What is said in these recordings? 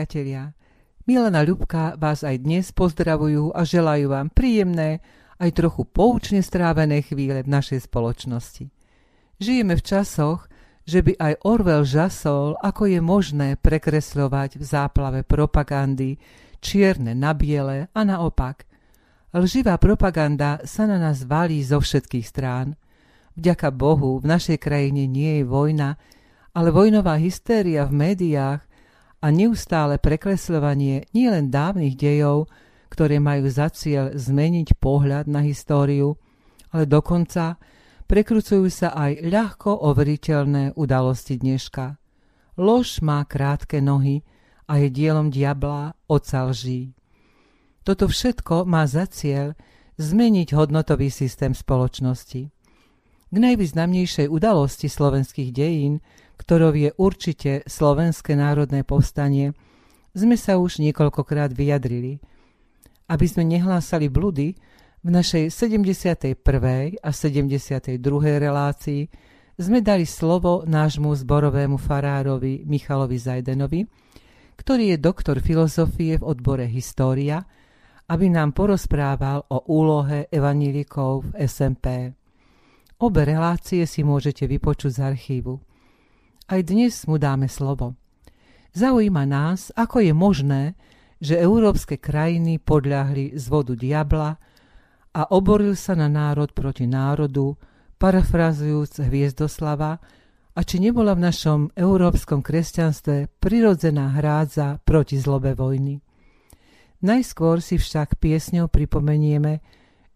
priatelia. Milana Ľubka vás aj dnes pozdravujú a želajú vám príjemné, aj trochu poučne strávené chvíle v našej spoločnosti. Žijeme v časoch, že by aj Orwell žasol, ako je možné prekresľovať v záplave propagandy čierne na biele a naopak. Lživá propaganda sa na nás valí zo všetkých strán. Vďaka Bohu v našej krajine nie je vojna, ale vojnová hystéria v médiách a neustále prekresľovanie nielen dávnych dejov, ktoré majú za cieľ zmeniť pohľad na históriu, ale dokonca prekrucujú sa aj ľahko overiteľné udalosti dneška. Lož má krátke nohy a je dielom diabla oca lží. Toto všetko má za cieľ zmeniť hodnotový systém spoločnosti. K najvýznamnejšej udalosti slovenských dejín ktorou je určite Slovenské národné povstanie, sme sa už niekoľkokrát vyjadrili. Aby sme nehlásali bludy, v našej 71. a 72. relácii sme dali slovo nášmu zborovému farárovi Michalovi Zajdenovi, ktorý je doktor filozofie v odbore História, aby nám porozprával o úlohe evanílikov v SMP. Obe relácie si môžete vypočuť z archívu. Aj dnes mu dáme slovo. Zaujíma nás, ako je možné, že európske krajiny podľahli z vodu diabla a oboril sa na národ proti národu, parafrazujúc Hviezdoslava, a či nebola v našom európskom kresťanstve prirodzená hrádza proti zlobe vojny. Najskôr si však piesňou pripomenieme,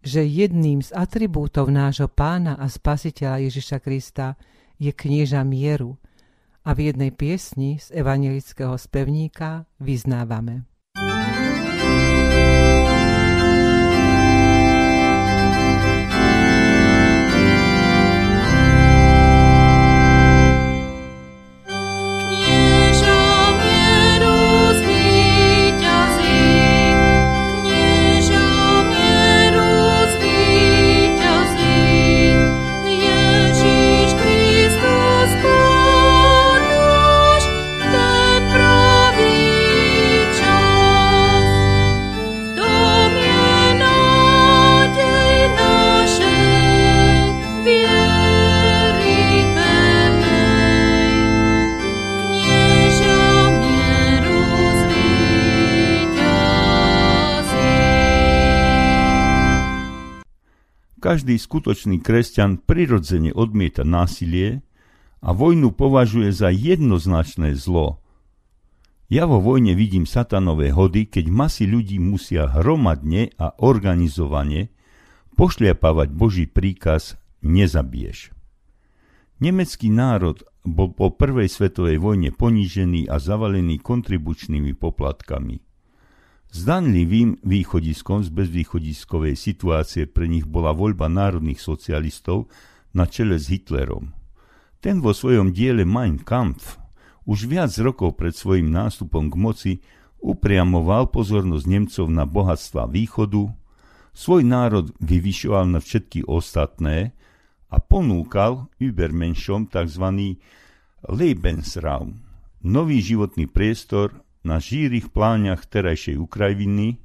že jedným z atribútov nášho pána a spasiteľa Ježiša Krista je knieža mieru – a v jednej piesni z evangelického spevníka vyznávame. Každý skutočný kresťan prirodzene odmieta násilie a vojnu považuje za jednoznačné zlo. Ja vo vojne vidím satanové hody, keď masy ľudí musia hromadne a organizovane pošliapávať Boží príkaz nezabiješ. Nemecký národ bol po prvej svetovej vojne ponížený a zavalený kontribučnými poplatkami. Zdanlivým východiskom z bezvýchodiskovej situácie pre nich bola voľba národných socialistov na čele s Hitlerom. Ten vo svojom diele Mein Kampf už viac rokov pred svojim nástupom k moci upriamoval pozornosť Nemcov na bohatstva východu, svoj národ vyvyšoval na všetky ostatné a ponúkal Übermenschom tzv. Lebensraum, nový životný priestor na žírých pláňach terajšej Ukrajiny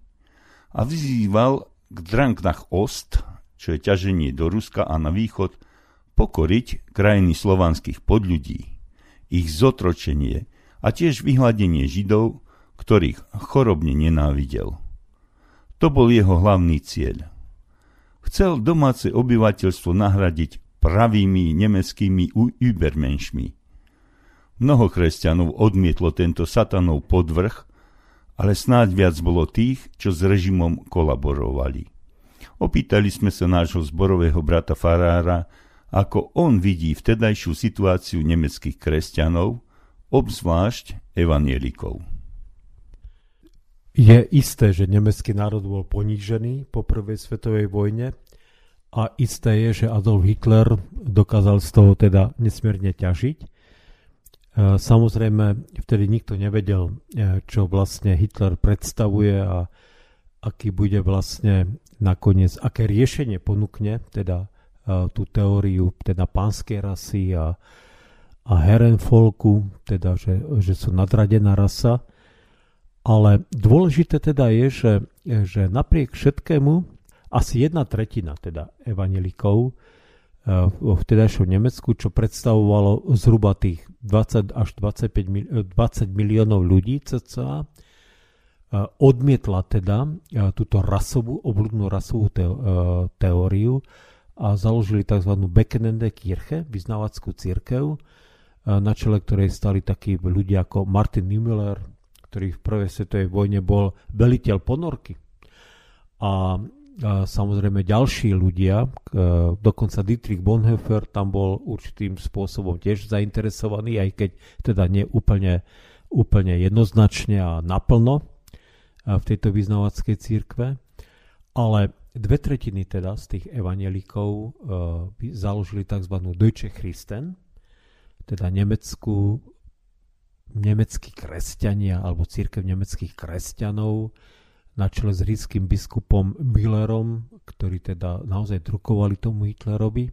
a vyzýval k Dranknach Ost, čo je ťaženie do Ruska a na východ, pokoriť krajiny slovanských podľudí, ich zotročenie a tiež vyhľadenie Židov, ktorých chorobne nenávidel. To bol jeho hlavný cieľ. Chcel domáce obyvateľstvo nahradiť pravými nemeckými übermenšmi, Mnoho kresťanov odmietlo tento satanov podvrh, ale snáď viac bolo tých, čo s režimom kolaborovali. Opýtali sme sa nášho zborového brata Farára, ako on vidí vtedajšiu situáciu nemeckých kresťanov, obzvlášť evanielikov. Je isté, že nemecký národ bol ponížený po prvej svetovej vojne a isté je, že Adolf Hitler dokázal z toho teda nesmierne ťažiť samozrejme, vtedy nikto nevedel, e, čo vlastne Hitler predstavuje a aký bude vlastne nakoniec, aké riešenie ponúkne, teda e, tú teóriu teda pánskej rasy a, a Herrenfolku, teda že, že sú nadradená rasa. Ale dôležité teda je, že, že napriek všetkému asi jedna tretina teda evanelikov v vtedajšom Nemecku, čo predstavovalo zhruba tých 20 až 25 20 miliónov ľudí cca, odmietla teda túto rasovú, obludnú rasovú teóriu a založili tzv. Bekkenende Kirche, vyznávackú církev, na čele ktorej stali takí ľudia ako Martin Niemöller, ktorý v prvej svetovej vojne bol veliteľ ponorky. A, a samozrejme ďalší ľudia, dokonca Dietrich Bonhoeffer tam bol určitým spôsobom tiež zainteresovaný, aj keď teda nie úplne, úplne jednoznačne a naplno v tejto vyznávackej církve. Ale dve tretiny teda z tých evanelikov uh, založili tzv. Deutsche Christen, teda nemeckú, nemeckí kresťania alebo církev nemeckých kresťanov na čele s ríckým biskupom Millerom, ktorí teda naozaj drukovali tomu Hitlerovi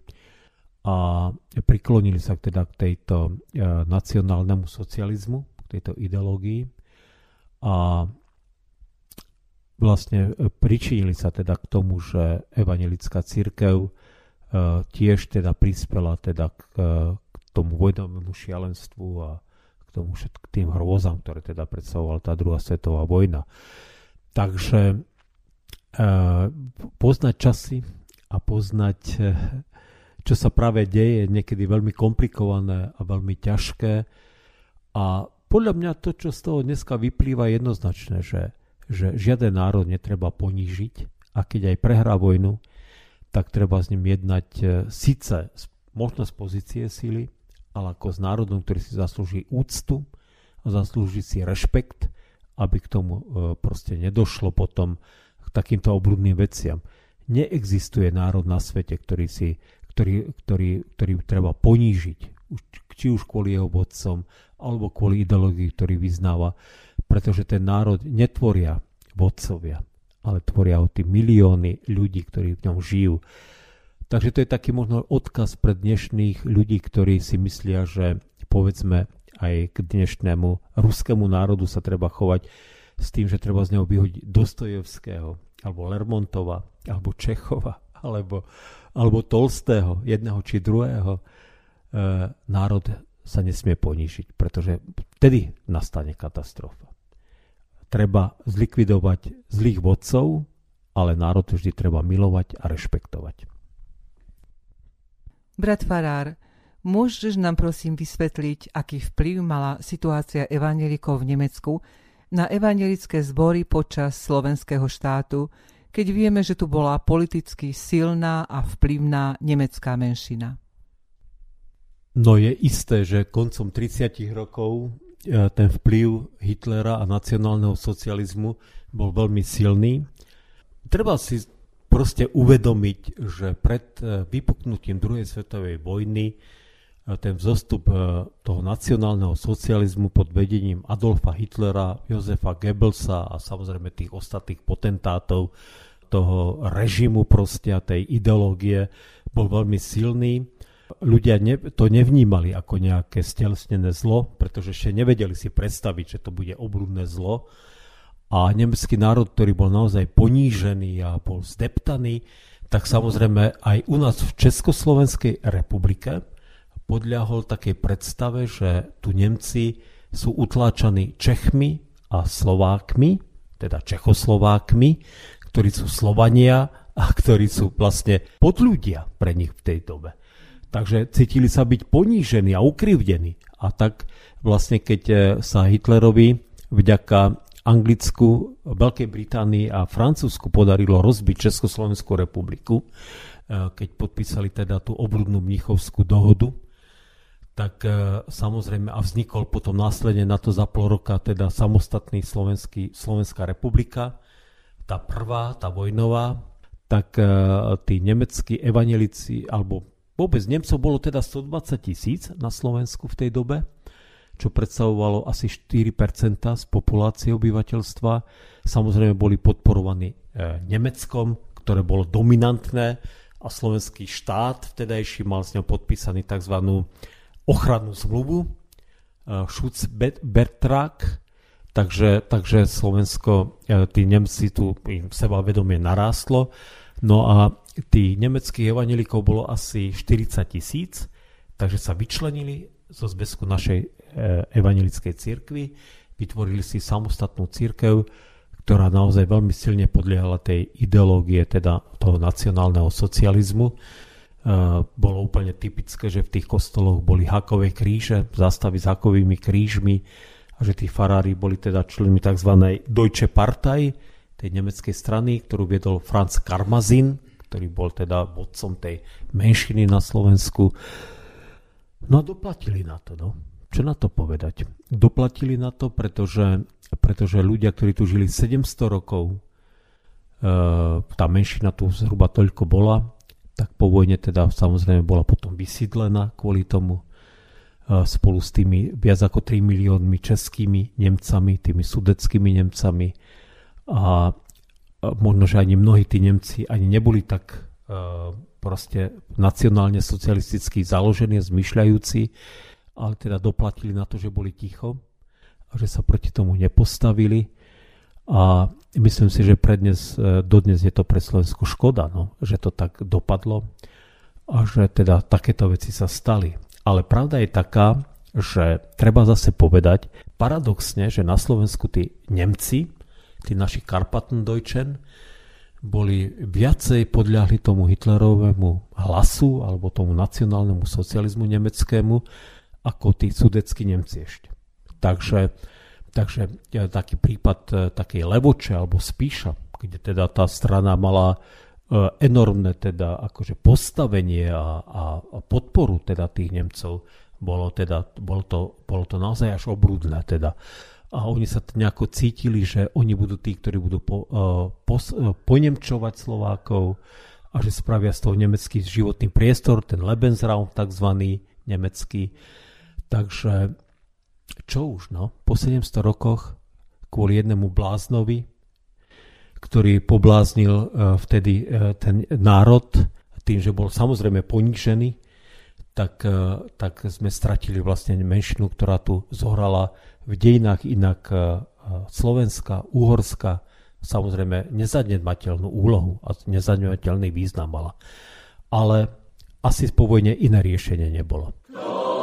a priklonili sa teda k tejto uh, nacionálnemu socializmu, k tejto ideológii a vlastne e, pričinili sa teda k tomu, že evangelická církev e, tiež teda prispela teda k, e, k tomu vojnovému šialenstvu a k tomu všetkým tým hrôzam, ktoré teda predstavovala tá druhá svetová vojna. Takže poznať časy a poznať, čo sa práve deje, je niekedy veľmi komplikované a veľmi ťažké. A podľa mňa to, čo z toho dneska vyplýva, je jednoznačné, že že žiaden národ netreba ponížiť a keď aj prehrá vojnu, tak treba s ním jednať e, síce možno z pozície síly, ale ako s národom, ktorý si zaslúži úctu a zaslúži si rešpekt, aby k tomu e, proste nedošlo potom k takýmto obludným veciam. Neexistuje národ na svete, ktorý, si, ktorý, ktorý, ktorý treba ponížiť, či už kvôli jeho vodcom, alebo kvôli ideológii, ktorý vyznáva pretože ten národ netvoria vodcovia, ale tvoria o tí milióny ľudí, ktorí v ňom žijú. Takže to je taký možno odkaz pre dnešných ľudí, ktorí si myslia, že povedzme aj k dnešnému ruskému národu sa treba chovať s tým, že treba z neho vyhodiť Dostojevského, alebo Lermontova, alebo Čechova, alebo, alebo Tolstého, jedného či druhého. E, národ sa nesmie ponížiť, pretože vtedy nastane katastrofa treba zlikvidovať zlých vodcov, ale národ vždy treba milovať a rešpektovať. Brat Farár, môžeš nám prosím vysvetliť, aký vplyv mala situácia evangelikov v Nemecku na evangelické zbory počas slovenského štátu, keď vieme, že tu bola politicky silná a vplyvná nemecká menšina? No je isté, že koncom 30 rokov E, ten vplyv Hitlera a nacionálneho socializmu bol veľmi silný. Treba si proste uvedomiť, že pred e, vypuknutím druhej svetovej vojny ten vzostup toho nacionálneho socializmu pod vedením Adolfa Hitlera, Josefa Goebbelsa a samozrejme tých ostatných potentátov toho režimu proste a tej ideológie bol veľmi silný ľudia ne, to nevnímali ako nejaké stelesnené zlo, pretože ešte nevedeli si predstaviť, že to bude obludné zlo. A nemecký národ, ktorý bol naozaj ponížený a bol zdeptaný, tak samozrejme aj u nás v Československej republike podľahol takej predstave, že tu Nemci sú utláčaní Čechmi a Slovákmi, teda Čechoslovákmi, ktorí sú Slovania a ktorí sú vlastne podľudia pre nich v tej dobe. Takže cítili sa byť ponížení a ukrivdení. A tak vlastne keď e, sa Hitlerovi vďaka Anglicku, Veľkej Británii a Francúzsku podarilo rozbiť Československú republiku, e, keď podpísali teda tú obludnú mnichovskú dohodu, tak e, samozrejme a vznikol potom následne na to za pol roka teda samostatný Slovenský, Slovenská republika, tá prvá, tá vojnová, tak tí nemeckí evanelici alebo Vôbec Nemcov bolo teda 120 tisíc na Slovensku v tej dobe, čo predstavovalo asi 4% z populácie obyvateľstva. Samozrejme boli podporovaní e, Nemeckom, ktoré bolo dominantné a slovenský štát vtedajší mal s ňou podpísaný tzv. Ochrannú zmluvu, e, Schutz Bertrag, Takže, takže Slovensko, e, tí Nemci tu im sebavedomie narástlo. No a tých nemeckých evanelikov bolo asi 40 tisíc, takže sa vyčlenili zo zväzku našej e, evanelickej cirkvi, vytvorili si samostatnú církev, ktorá naozaj veľmi silne podliehala tej ideológie, teda toho nacionálneho socializmu. E, bolo úplne typické, že v tých kostoloch boli hakové kríže, zastavy s hakovými krížmi, a že tí farári boli teda členmi tzv. Deutsche Partei, tej nemeckej strany, ktorú viedol Franz Karmazin, ktorý bol teda vodcom tej menšiny na Slovensku. No a doplatili na to, no. Čo na to povedať? Doplatili na to, pretože, pretože ľudia, ktorí tu žili 700 rokov, e, tá menšina tu zhruba toľko bola, tak po vojne teda samozrejme bola potom vysídlená kvôli tomu spolu s tými viac ako 3 miliónmi českými Nemcami, tými sudeckými Nemcami. A možno, že ani mnohí tí Nemci ani neboli tak proste nacionálne socialisticky založení, zmyšľajúci, ale teda doplatili na to, že boli ticho a že sa proti tomu nepostavili a myslím si, že prednes, e, dodnes je to pre Slovensku škoda, no, že to tak dopadlo a že teda takéto veci sa stali. Ale pravda je taká, že treba zase povedať, paradoxne, že na Slovensku tí Nemci, tí naši Karpatendeutschen, boli viacej podľahli tomu Hitlerovému hlasu alebo tomu nacionálnemu socializmu nemeckému ako tí sudeckí Nemci ešte. Takže, takže taký prípad e, takej levoče alebo spíša, kde teda tá strana mala E, enormné teda akože postavenie a, a, a podporu teda tých Nemcov bolo teda, bolo to, bolo to naozaj až obrúdne teda. A oni sa nejako cítili, že oni budú tí, ktorí budú po, pos, ponemčovať Slovákov a že spravia z toho nemecký životný priestor, ten Lebensraum takzvaný nemecký. Takže čo už, no, po 700 rokoch kvôli jednému bláznovi, ktorý pobláznil e, vtedy e, ten národ tým, že bol samozrejme ponížený, tak, e, tak sme stratili vlastne menšinu, ktorá tu zohrala v dejinách inak Slovenska, Uhorska, samozrejme nezanedbateľnú úlohu a nezanedbateľný význam mala. Ale asi po vojne iné riešenie nebolo. No.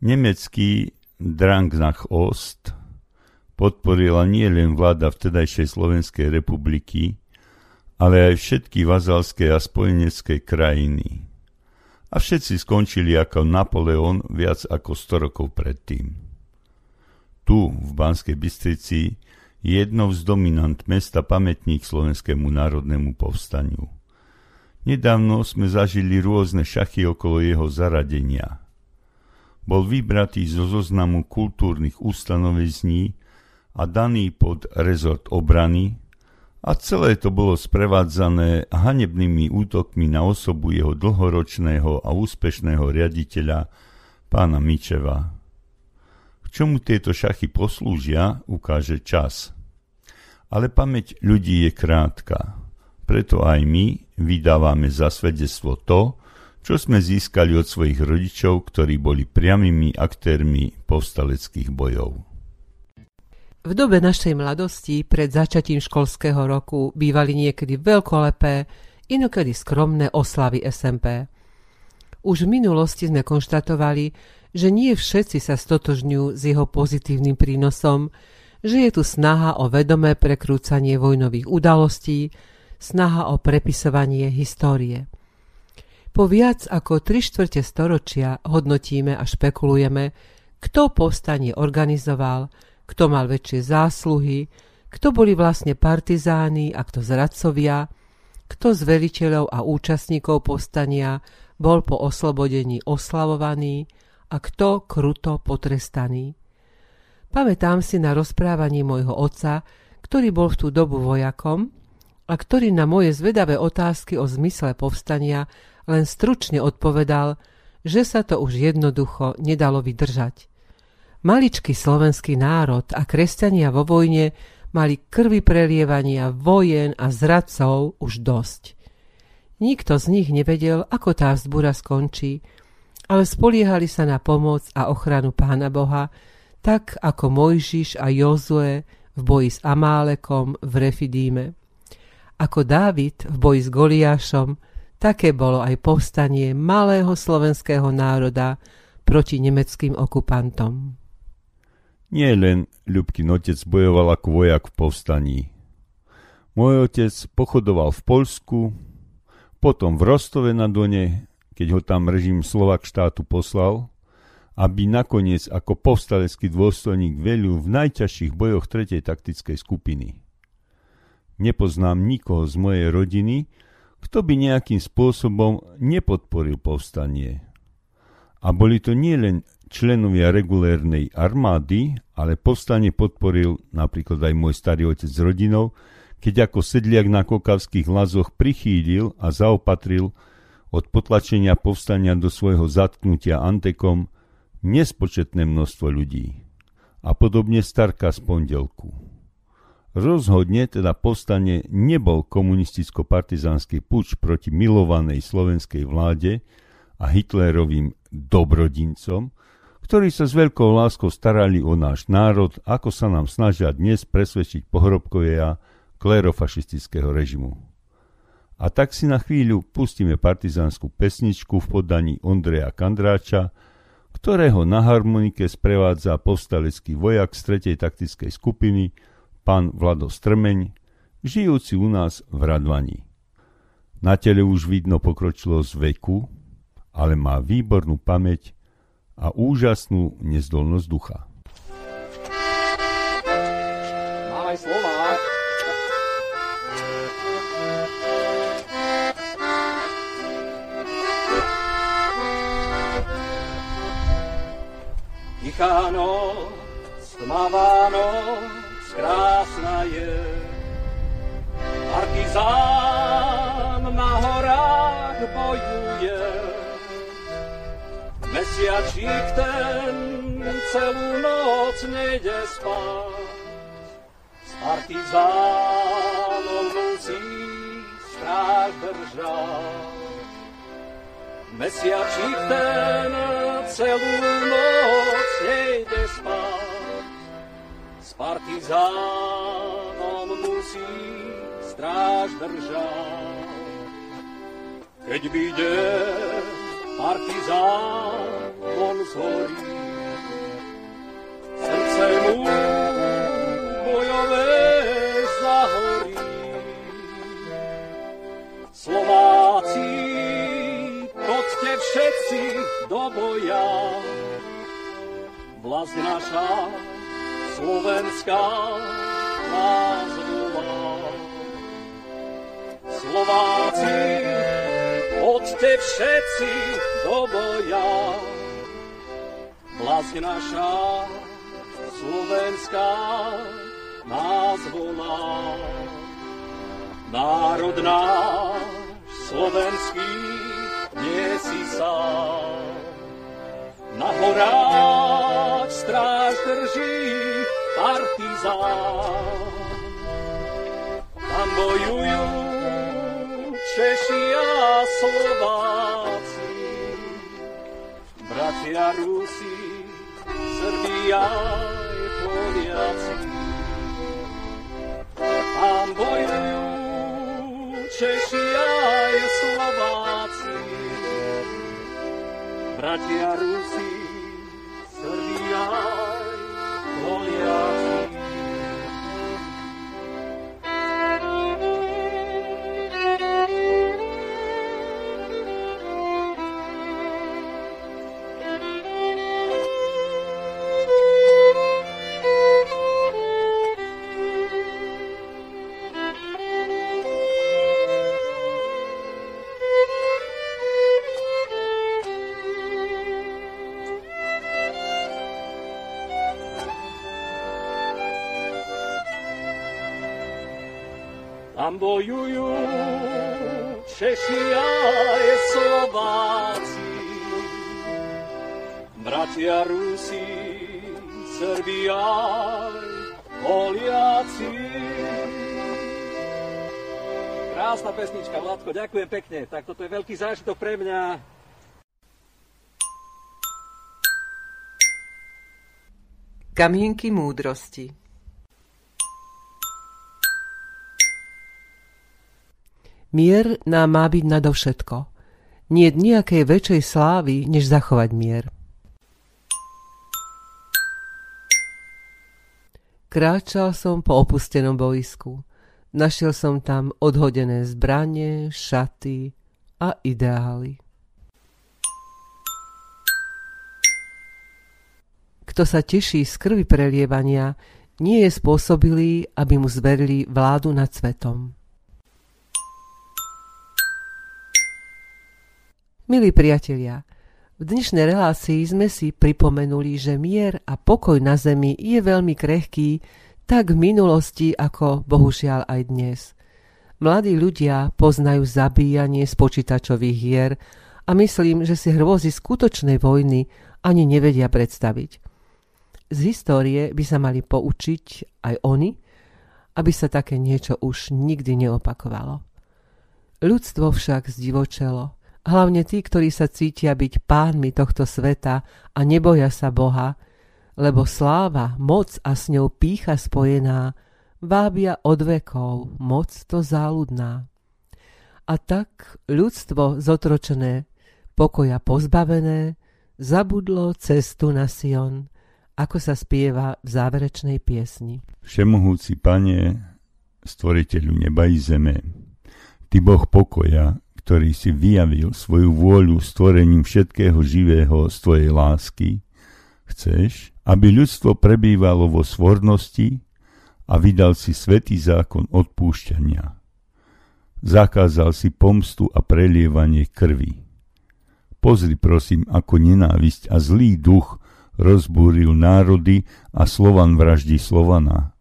Nemecký Drang nach Ost podporila nie len vláda vtedajšej Slovenskej republiky, ale aj všetky vazalské a spojenecké krajiny. A všetci skončili ako Napoleon viac ako 100 rokov predtým. Tu, v Banskej Bystrici, je jednou z dominant mesta pamätník Slovenskému národnému povstaniu. Nedávno sme zažili rôzne šachy okolo jeho zaradenia. Bol vybratý zo zoznamu kultúrnych ustanovezní a daný pod rezort obrany a celé to bolo sprevádzané hanebnými útokmi na osobu jeho dlhoročného a úspešného riaditeľa, pána Mičeva. K čomu tieto šachy poslúžia, ukáže čas. Ale pamäť ľudí je krátka, preto aj my vydávame za svedectvo to, čo sme získali od svojich rodičov, ktorí boli priamými aktérmi povstaleckých bojov. V dobe našej mladosti pred začatím školského roku bývali niekedy veľkolepé, inokedy skromné oslavy SMP. Už v minulosti sme konštatovali, že nie všetci sa stotožňujú s jeho pozitívnym prínosom, že je tu snaha o vedomé prekrúcanie vojnových udalostí, snaha o prepisovanie histórie. Po viac ako tri štvrte storočia hodnotíme a špekulujeme, kto povstanie organizoval, kto mal väčšie zásluhy, kto boli vlastne partizáni a kto zradcovia, kto z veliteľov a účastníkov povstania bol po oslobodení oslavovaný a kto kruto potrestaný. Pamätám si na rozprávanie môjho otca, ktorý bol v tú dobu vojakom a ktorý na moje zvedavé otázky o zmysle povstania len stručne odpovedal, že sa to už jednoducho nedalo vydržať. Maličký slovenský národ a kresťania vo vojne mali krvi prelievania vojen a zradcov už dosť. Nikto z nich nevedel, ako tá vzbúra skončí, ale spoliehali sa na pomoc a ochranu Pána Boha, tak ako Mojžiš a Jozue v boji s Amálekom v Refidíme. Ako Dávid v boji s Goliášom, Také bolo aj povstanie malého slovenského národa proti nemeckým okupantom. Nie len Ľubkin otec bojoval ako vojak v povstaní. Môj otec pochodoval v Polsku, potom v Rostove na Done, keď ho tam režim Slovak štátu poslal, aby nakoniec ako povstalecký dôstojník velil v najťažších bojoch 3. taktickej skupiny. Nepoznám nikoho z mojej rodiny, kto by nejakým spôsobom nepodporil povstanie. A boli to nielen členovia regulérnej armády, ale povstanie podporil napríklad aj môj starý otec s rodinou, keď ako sedliak na kokavských lazoch prichýlil a zaopatril od potlačenia povstania do svojho zatknutia Antekom nespočetné množstvo ľudí. A podobne Starka z pondelku. Rozhodne teda povstanie nebol komunisticko-partizánsky puč proti milovanej slovenskej vláde a Hitlerovým dobrodincom, ktorí sa s veľkou láskou starali o náš národ, ako sa nám snažia dnes presvedčiť pohrobkovia klerofašistického režimu. A tak si na chvíľu pustíme partizánsku pesničku v podaní Ondreja Kandráča, ktorého na harmonike sprevádza povstalecký vojak z 3. taktickej skupiny pán Vlado Strmeň, žijúci u nás v Radvani. Na tele už vidno pokročilo z veku, ale má výbornú pamäť a úžasnú nezdolnosť ducha. Mám aj slova. Tichá noc, tmavá noc, krásna je. Partizán na horách bojuje, mesiačík ten celú noc nejde spať. S partizánom musí stráž držať. Mesiačík ten celú noc nejde spať partizánom musí stráž držať. Keď vyjde partizán, on zhorí. Srdce mu bojové zahorí. Slováci, poďte všetci do boja. Vlast naša slovenská nás volá. Slováci, poďte všetci do boja. Vlast naša slovenská nás volá. Národ náš slovenský nie si sám. Na horách stráž drží partizán. Tam bojujú Češi a Slováci, bratia Rusi, Srbia aj Poliaci. Tam bojujú Češi aj Slováci, bratia Rusi, Srbia aj bojujú Češi aj Slováci, bratia Rusi, Srbi Poliaci. Krásna pesnička, Vládko, ďakujem pekne. Tak toto je veľký zážitok pre mňa. Kamienky múdrosti Mier nám má byť nadovšetko. Nie nejakej väčšej slávy, než zachovať mier. Kráčal som po opustenom boisku. Našiel som tam odhodené zbranie, šaty a ideály. Kto sa teší z krvi prelievania, nie je spôsobilý, aby mu zverili vládu nad svetom. Milí priatelia, v dnešnej relácii sme si pripomenuli, že mier a pokoj na zemi je veľmi krehký, tak v minulosti ako bohužiaľ aj dnes. Mladí ľudia poznajú zabíjanie z počítačových hier a myslím, že si hrôzy skutočnej vojny ani nevedia predstaviť. Z histórie by sa mali poučiť aj oni, aby sa také niečo už nikdy neopakovalo. Ľudstvo však zdivočelo hlavne tí, ktorí sa cítia byť pánmi tohto sveta a neboja sa Boha, lebo sláva, moc a s ňou pícha spojená vábia od vekov, moc to záľudná. A tak ľudstvo zotročené, pokoja pozbavené, zabudlo cestu na Sion, ako sa spieva v záverečnej piesni. Všemohúci Pane, stvoriteľu neba i zeme, Ty Boh pokoja, ktorý si vyjavil svoju vôľu stvorením všetkého živého z tvojej lásky, chceš, aby ľudstvo prebývalo vo svornosti a vydal si svetý zákon odpúšťania. Zakázal si pomstu a prelievanie krvi. Pozri prosím, ako nenávisť a zlý duch rozbúril národy a Slovan vraždí Slovana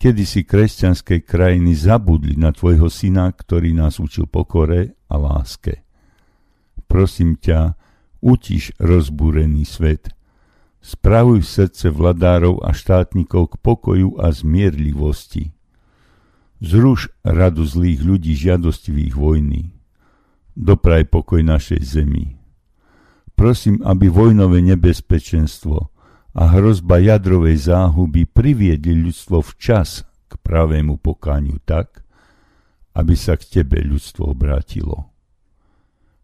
Kedy si kresťanské krajiny zabudli na tvojho syna, ktorý nás učil pokore a láske. Prosím ťa, utiš rozbúrený svet. Spravuj srdce vladárov a štátnikov k pokoju a zmierlivosti. Zruš radu zlých ľudí žiadostivých vojny. Dopraj pokoj našej zemi. Prosím, aby vojnové nebezpečenstvo, a hrozba jadrovej záhuby priviedli ľudstvo včas k pravému pokániu tak, aby sa k tebe ľudstvo obrátilo.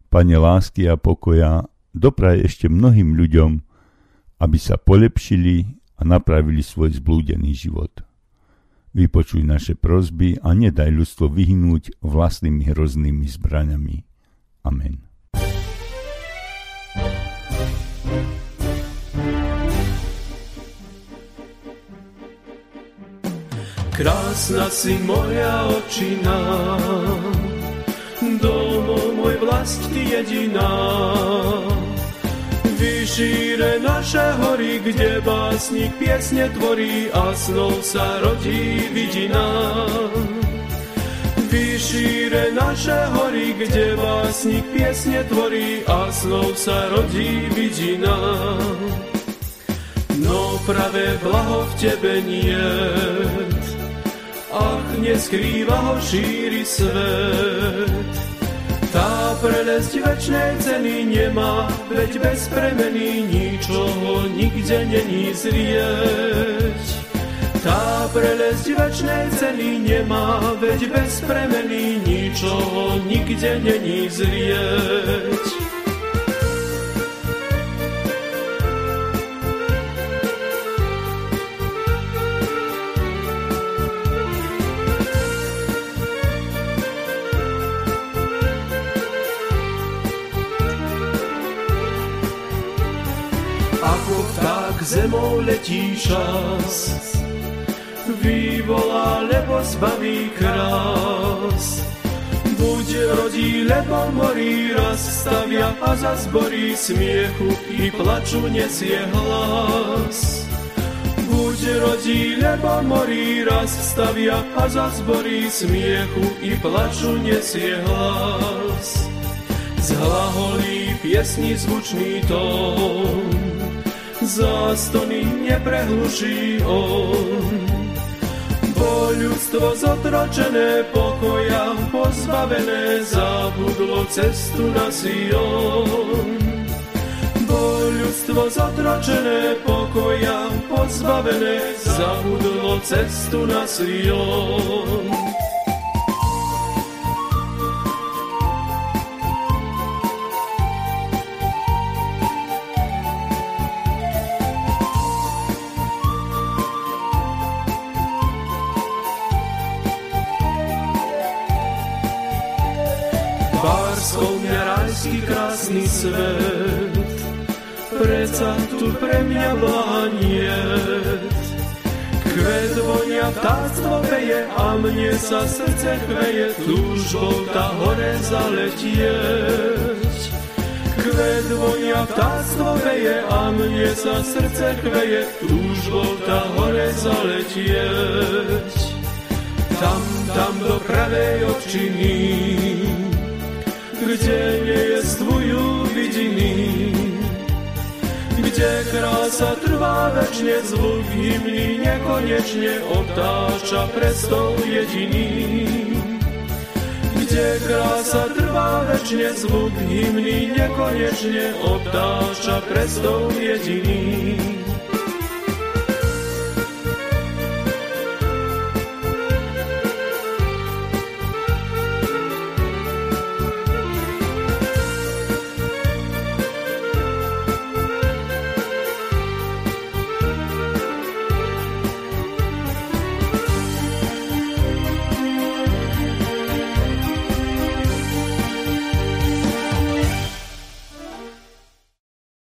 Pane lásky a pokoja, dopraj ešte mnohým ľuďom, aby sa polepšili a napravili svoj zblúdený život. Vypočuj naše prozby a nedaj ľudstvo vyhnúť vlastnými hroznými zbraňami. Amen. Krásna si moja očina, domo môj vlast jediná. Vyšíre naše hory, kde básnik piesne tvorí a snov sa rodí vidina. Vyšíre naše hory, kde básnik piesne tvorí a snov sa rodí vidina. No pravé blaho v tebe nie, ach, neskrýva ho šíri svet. Tá prelesť večnej ceny nemá, veď bez premeny ničoho nikde není zrieť. Tá prelesť večnej ceny nemá, veď bez premeny ničoho nikde není zrieť. Zemou letí čas. Vyvolá, lebo zbaví krás. Buď rodí, lebo morí, raz stavia a zazborí smiechu i plaču nesie hlas. Buď rodí, lebo morí, raz stavia a zazborí smiechu i plaču nesie hlas. Zhlaholí piesni zvučný tón, zástony neprehluší on. Bo ľudstvo zotročené pokoja, pozbavené zabudlo cestu na Sion. Bo ľudstvo zotročené pokoja, pozbavené zabudlo cestu na Sion. Krásny svet, preca tu pre mňa blániet. Kvet vonia, vtáctvo veje a mne sa srdce chveje, túžbou tá hore zaletieť. Kvet vonia, vtáctvo veje a mne sa srdce chveje, túžbou tá hore zaletieť. Tam, tam do pravej očiny, kde nejestvujú vidiny, kde krása trvá večne, zvuk hymny nekonečne obtáča prestol jediný. Kde krása trvá večne, zvuk hymny nekonečne obtáča prestol jediný.